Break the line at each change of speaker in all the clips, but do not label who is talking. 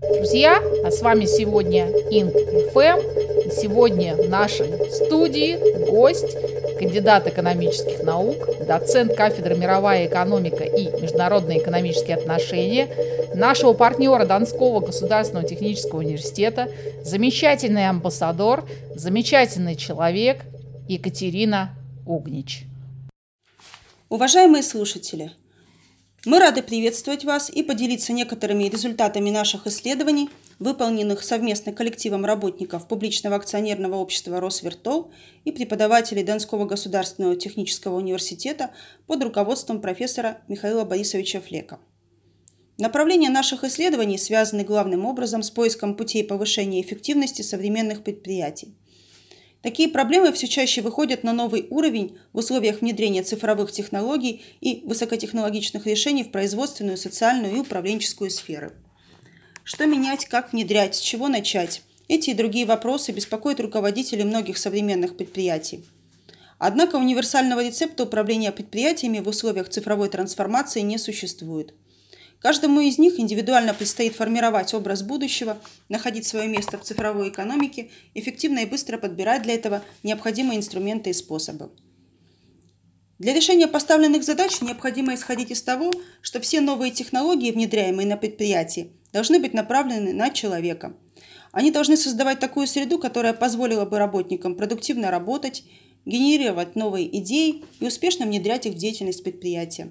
Друзья, а с вами сегодня Инк ФМ. Сегодня в нашей студии гость, кандидат экономических наук, доцент кафедры мировая экономика и международные экономические отношения нашего партнера Донского государственного технического университета, замечательный амбассадор, замечательный человек Екатерина Угнич.
Уважаемые слушатели, мы рады приветствовать вас и поделиться некоторыми результатами наших исследований, выполненных совместно коллективом работников публичного акционерного общества «Росвертол» и преподавателей Донского государственного технического университета под руководством профессора Михаила Борисовича Флека. Направления наших исследований связаны главным образом с поиском путей повышения эффективности современных предприятий – Такие проблемы все чаще выходят на новый уровень в условиях внедрения цифровых технологий и высокотехнологичных решений в производственную, социальную и управленческую сферы. Что менять, как внедрять, с чего начать? Эти и другие вопросы беспокоят руководителей многих современных предприятий. Однако универсального рецепта управления предприятиями в условиях цифровой трансформации не существует – Каждому из них индивидуально предстоит формировать образ будущего, находить свое место в цифровой экономике, эффективно и быстро подбирать для этого необходимые инструменты и способы. Для решения поставленных задач необходимо исходить из того, что все новые технологии, внедряемые на предприятии, должны быть направлены на человека. Они должны создавать такую среду, которая позволила бы работникам продуктивно работать, генерировать новые идеи и успешно внедрять их в деятельность предприятия.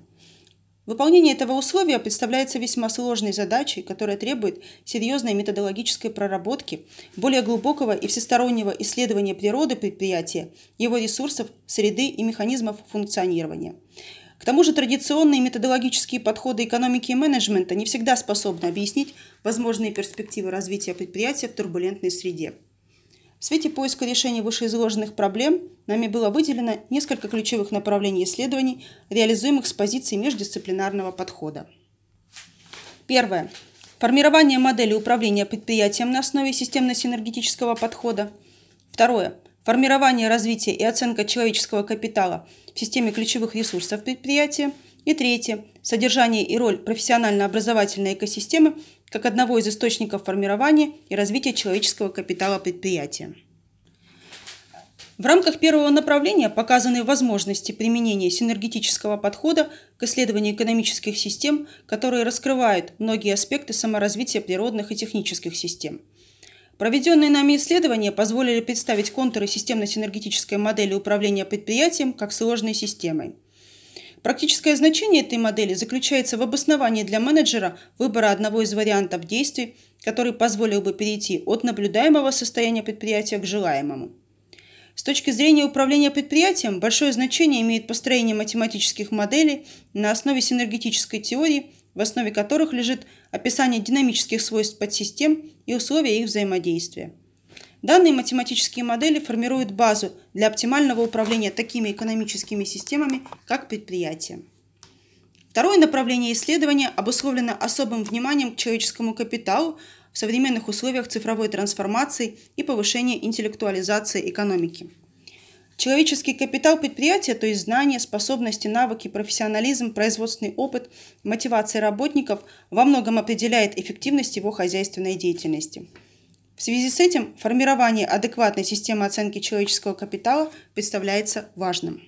Выполнение этого условия представляется весьма сложной задачей, которая требует серьезной методологической проработки, более глубокого и всестороннего исследования природы предприятия, его ресурсов, среды и механизмов функционирования. К тому же традиционные методологические подходы экономики и менеджмента не всегда способны объяснить возможные перспективы развития предприятия в турбулентной среде. В свете поиска решения вышеизложенных проблем нами было выделено несколько ключевых направлений исследований, реализуемых с позиции междисциплинарного подхода. Первое. Формирование модели управления предприятием на основе системно-синергетического подхода. Второе. Формирование, развитие и оценка человеческого капитала в системе ключевых ресурсов предприятия. И третье. Содержание и роль профессионально-образовательной экосистемы как одного из источников формирования и развития человеческого капитала предприятия. В рамках первого направления показаны возможности применения синергетического подхода к исследованию экономических систем, которые раскрывают многие аспекты саморазвития природных и технических систем. Проведенные нами исследования позволили представить контуры системно-синергетической модели управления предприятием как сложной системой – Практическое значение этой модели заключается в обосновании для менеджера выбора одного из вариантов действий, который позволил бы перейти от наблюдаемого состояния предприятия к желаемому. С точки зрения управления предприятием, большое значение имеет построение математических моделей на основе синергетической теории, в основе которых лежит описание динамических свойств подсистем и условия их взаимодействия. Данные математические модели формируют базу для оптимального управления такими экономическими системами, как предприятия. Второе направление исследования обусловлено особым вниманием к человеческому капиталу в современных условиях цифровой трансформации и повышения интеллектуализации экономики. Человеческий капитал предприятия, то есть знания, способности, навыки, профессионализм, производственный опыт, мотивация работников во многом определяет эффективность его хозяйственной деятельности – в связи с этим формирование адекватной системы оценки человеческого капитала представляется важным.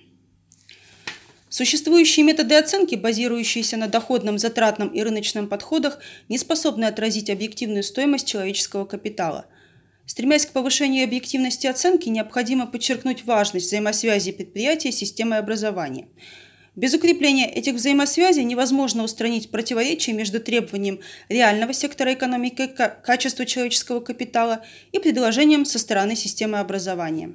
Существующие методы оценки, базирующиеся на доходном, затратном и рыночном подходах, не способны отразить объективную стоимость человеческого капитала. Стремясь к повышению объективности оценки, необходимо подчеркнуть важность взаимосвязи предприятия с системой образования – без укрепления этих взаимосвязей невозможно устранить противоречие между требованием реального сектора экономики к качеству человеческого капитала и предложением со стороны системы образования.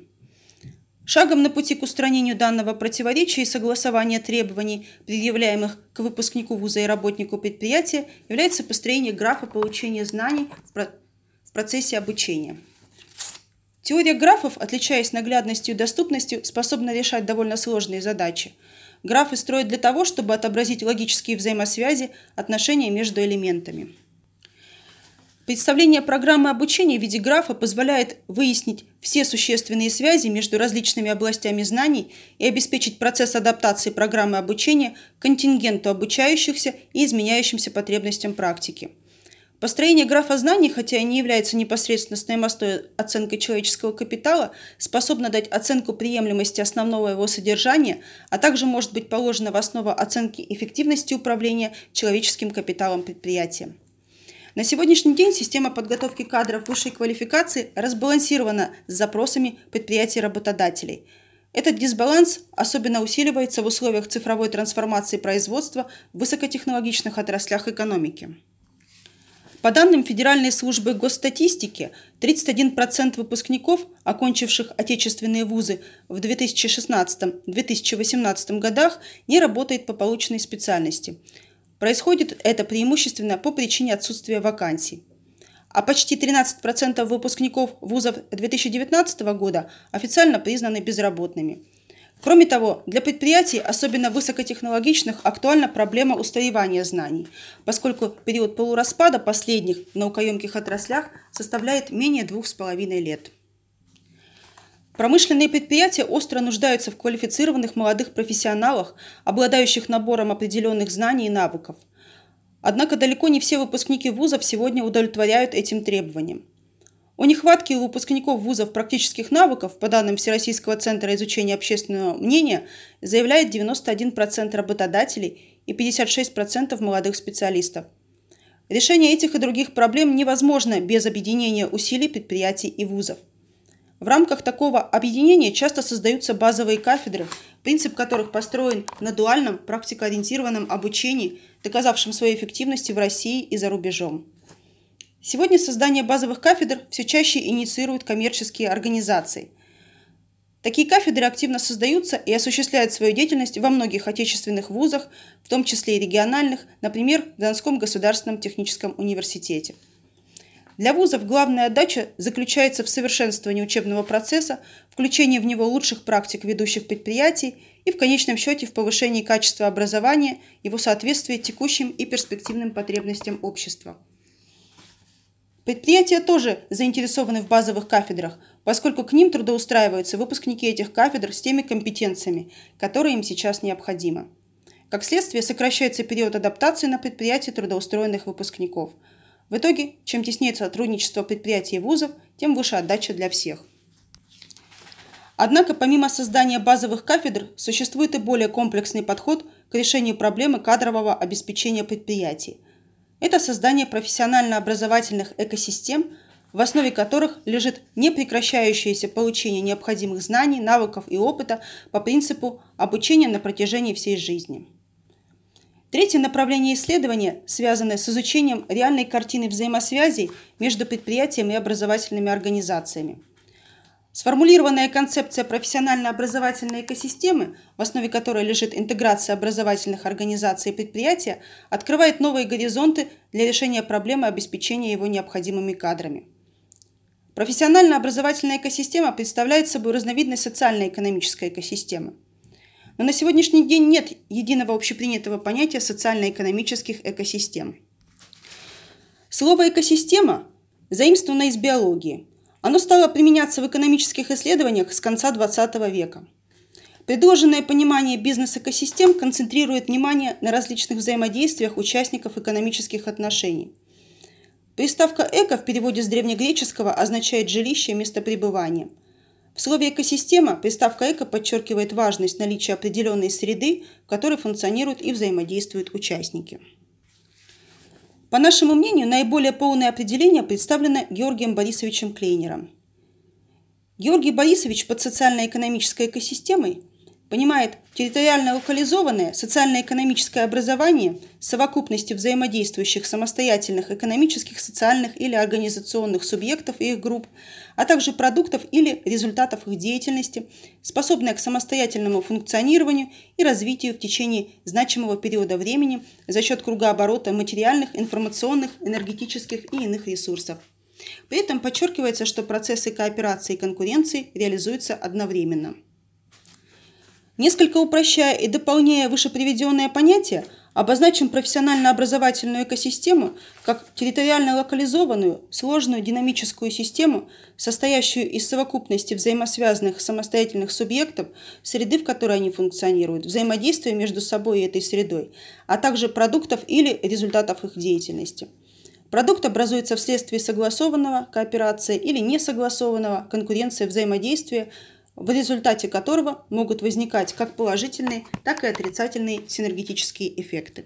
Шагом на пути к устранению данного противоречия и согласования требований, предъявляемых к выпускнику вуза и работнику предприятия, является построение графа получения знаний в процессе обучения. Теория графов, отличаясь наглядностью и доступностью, способна решать довольно сложные задачи – Графы строят для того, чтобы отобразить логические взаимосвязи, отношения между элементами. Представление программы обучения в виде графа позволяет выяснить все существенные связи между различными областями знаний и обеспечить процесс адаптации программы обучения к контингенту обучающихся и изменяющимся потребностям практики. Построение графа знаний, хотя и не является непосредственно стоимостой оценкой человеческого капитала, способно дать оценку приемлемости основного его содержания, а также может быть положено в основу оценки эффективности управления человеческим капиталом предприятия. На сегодняшний день система подготовки кадров высшей квалификации разбалансирована с запросами предприятий работодателей. Этот дисбаланс особенно усиливается в условиях цифровой трансформации производства в высокотехнологичных отраслях экономики. По данным Федеральной службы госстатистики, 31% выпускников, окончивших отечественные вузы в 2016-2018 годах, не работает по полученной специальности. Происходит это преимущественно по причине отсутствия вакансий. А почти 13% выпускников вузов 2019 года официально признаны безработными – Кроме того, для предприятий, особенно высокотехнологичных, актуальна проблема устаревания знаний, поскольку период полураспада последних в наукоемких отраслях составляет менее двух с половиной лет. Промышленные предприятия остро нуждаются в квалифицированных молодых профессионалах, обладающих набором определенных знаний и навыков. Однако далеко не все выпускники вузов сегодня удовлетворяют этим требованиям. О нехватке у выпускников вузов практических навыков, по данным Всероссийского центра изучения общественного мнения, заявляет 91% работодателей и 56% молодых специалистов. Решение этих и других проблем невозможно без объединения усилий предприятий и вузов. В рамках такого объединения часто создаются базовые кафедры, принцип которых построен на дуальном практикоориентированном обучении, доказавшем свою эффективность в России и за рубежом. Сегодня создание базовых кафедр все чаще инициируют коммерческие организации. Такие кафедры активно создаются и осуществляют свою деятельность во многих отечественных вузах, в том числе и региональных, например, в Донском государственном техническом университете. Для вузов главная отдача заключается в совершенствовании учебного процесса, включении в него лучших практик ведущих предприятий и в конечном счете в повышении качества образования, его соответствия текущим и перспективным потребностям общества. Предприятия тоже заинтересованы в базовых кафедрах, поскольку к ним трудоустраиваются выпускники этих кафедр с теми компетенциями, которые им сейчас необходимы. Как следствие, сокращается период адаптации на предприятии трудоустроенных выпускников. В итоге, чем теснее сотрудничество предприятий и вузов, тем выше отдача для всех. Однако, помимо создания базовых кафедр, существует и более комплексный подход к решению проблемы кадрового обеспечения предприятий – это создание профессионально-образовательных экосистем, в основе которых лежит непрекращающееся получение необходимых знаний, навыков и опыта по принципу обучения на протяжении всей жизни. Третье направление исследования связано с изучением реальной картины взаимосвязей между предприятием и образовательными организациями – Сформулированная концепция профессионально-образовательной экосистемы, в основе которой лежит интеграция образовательных организаций и предприятия, открывает новые горизонты для решения проблемы обеспечения его необходимыми кадрами. Профессионально-образовательная экосистема представляет собой разновидность социально-экономической экосистемы. Но на сегодняшний день нет единого общепринятого понятия социально-экономических экосистем. Слово «экосистема» заимствовано из биологии – оно стало применяться в экономических исследованиях с конца XX века. Предложенное понимание бизнес-экосистем концентрирует внимание на различных взаимодействиях участников экономических отношений. Приставка «эко» в переводе с древнегреческого означает «жилище», «место пребывания». В слове «экосистема» приставка «эко» подчеркивает важность наличия определенной среды, в которой функционируют и взаимодействуют участники. По нашему мнению, наиболее полное определение представлено Георгием Борисовичем Клейнером. Георгий Борисович под социально-экономической экосистемой понимает территориально локализованное социально-экономическое образование совокупности взаимодействующих самостоятельных экономических, социальных или организационных субъектов и их групп, а также продуктов или результатов их деятельности, способное к самостоятельному функционированию и развитию в течение значимого периода времени за счет кругооборота материальных, информационных, энергетических и иных ресурсов. При этом подчеркивается, что процессы кооперации и конкуренции реализуются одновременно. Несколько упрощая и дополняя вышеприведенное понятие, обозначим профессионально-образовательную экосистему как территориально локализованную, сложную динамическую систему, состоящую из совокупности взаимосвязанных самостоятельных субъектов, среды, в которой они функционируют, взаимодействия между собой и этой средой, а также продуктов или результатов их деятельности – Продукт образуется вследствие согласованного кооперации или несогласованного конкуренции взаимодействия, в результате которого могут возникать как положительные, так и отрицательные синергетические эффекты.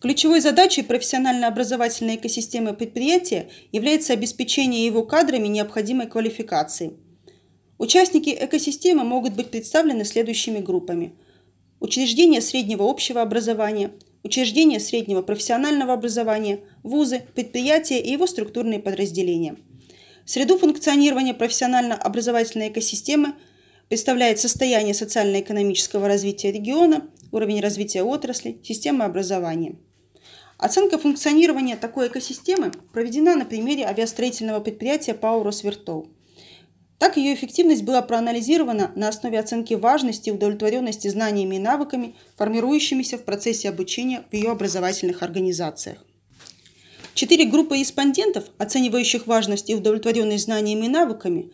Ключевой задачей профессионально-образовательной экосистемы предприятия является обеспечение его кадрами необходимой квалификации. Участники экосистемы могут быть представлены следующими группами. Учреждения среднего общего образования, учреждения среднего профессионального образования, вузы, предприятия и его структурные подразделения. Среду функционирования профессионально-образовательной экосистемы представляет состояние социально-экономического развития региона, уровень развития отрасли, системы образования. Оценка функционирования такой экосистемы проведена на примере авиастроительного предприятия ПАО «Росвертол». Так ее эффективность была проанализирована на основе оценки важности и удовлетворенности знаниями и навыками, формирующимися в процессе обучения в ее образовательных организациях. Четыре группы респондентов, оценивающих важность и удовлетворенность знаниями и навыками,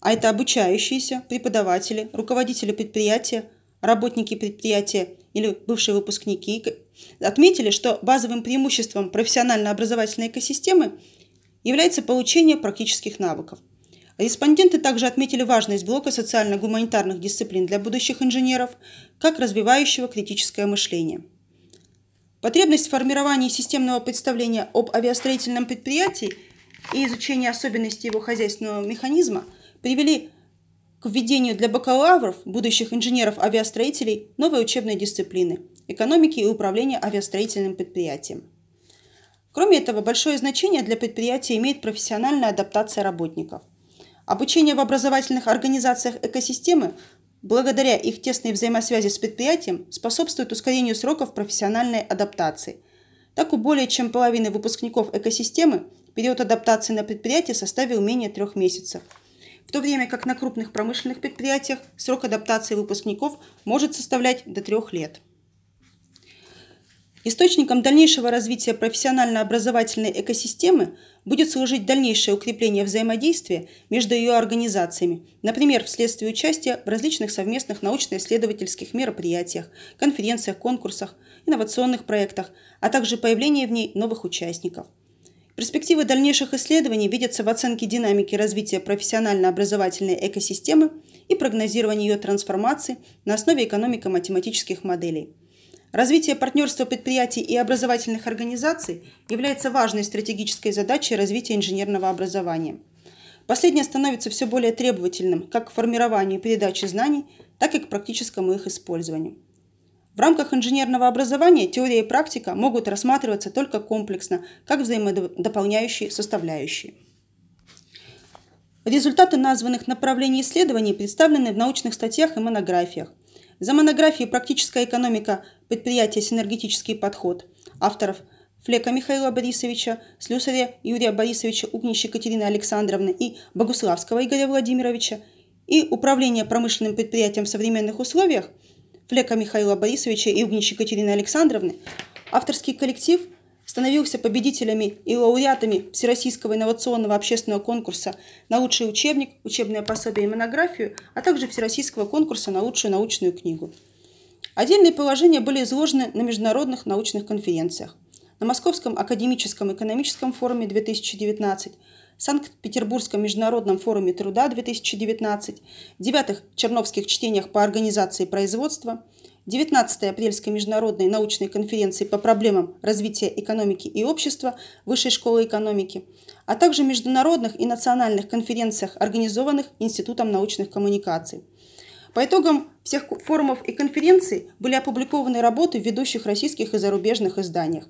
а это обучающиеся, преподаватели, руководители предприятия, работники предприятия или бывшие выпускники, отметили, что базовым преимуществом профессионально-образовательной экосистемы является получение практических навыков. Респонденты также отметили важность блока социально-гуманитарных дисциплин для будущих инженеров, как развивающего критическое мышление. Потребность в формировании системного представления об авиастроительном предприятии и изучение особенностей его хозяйственного механизма привели к введению для бакалавров, будущих инженеров-авиастроителей, новой учебной дисциплины – экономики и управления авиастроительным предприятием. Кроме этого, большое значение для предприятия имеет профессиональная адаптация работников – Обучение в образовательных организациях экосистемы, благодаря их тесной взаимосвязи с предприятием, способствует ускорению сроков профессиональной адаптации. Так у более чем половины выпускников экосистемы период адаптации на предприятии составил менее трех месяцев, в то время как на крупных промышленных предприятиях срок адаптации выпускников может составлять до трех лет. Источником дальнейшего развития профессионально-образовательной экосистемы будет служить дальнейшее укрепление взаимодействия между ее организациями, например, вследствие участия в различных совместных научно-исследовательских мероприятиях, конференциях, конкурсах, инновационных проектах, а также появление в ней новых участников. Перспективы дальнейших исследований видятся в оценке динамики развития профессионально-образовательной экосистемы и прогнозировании ее трансформации на основе экономико-математических моделей – Развитие партнерства предприятий и образовательных организаций является важной стратегической задачей развития инженерного образования. Последнее становится все более требовательным как к формированию и передаче знаний, так и к практическому их использованию. В рамках инженерного образования теория и практика могут рассматриваться только комплексно, как взаимодополняющие составляющие. Результаты названных направлений исследований представлены в научных статьях и монографиях. За монографией «Практическая экономика. Предприятия. «Синергетический подход» авторов Флека Михаила Борисовича, Слюсаря Юрия Борисовича, Угнищ Екатерины Александровны и Богуславского Игоря Владимировича. И Управление промышленным предприятием в современных условиях Флека Михаила Борисовича и Угнищ Екатерины Александровны. Авторский коллектив – становился победителями и лауреатами Всероссийского инновационного общественного конкурса на лучший учебник, учебное пособие и монографию, а также Всероссийского конкурса на лучшую научную книгу. Отдельные положения были изложены на международных научных конференциях. На Московском академическом экономическом форуме 2019, Санкт-Петербургском международном форуме труда 2019, девятых Черновских чтениях по организации производства – 19-й апрельской международной научной конференции по проблемам развития экономики и общества Высшей школы экономики, а также международных и национальных конференциях, организованных Институтом научных коммуникаций. По итогам всех форумов и конференций были опубликованы работы в ведущих российских и зарубежных изданиях.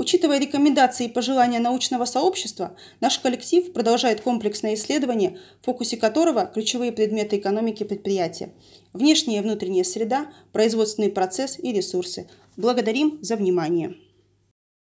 Учитывая рекомендации и пожелания научного сообщества, наш коллектив продолжает комплексное исследование, в фокусе которого ключевые предметы экономики предприятия – внешняя и внутренняя среда, производственный процесс и ресурсы. Благодарим за внимание.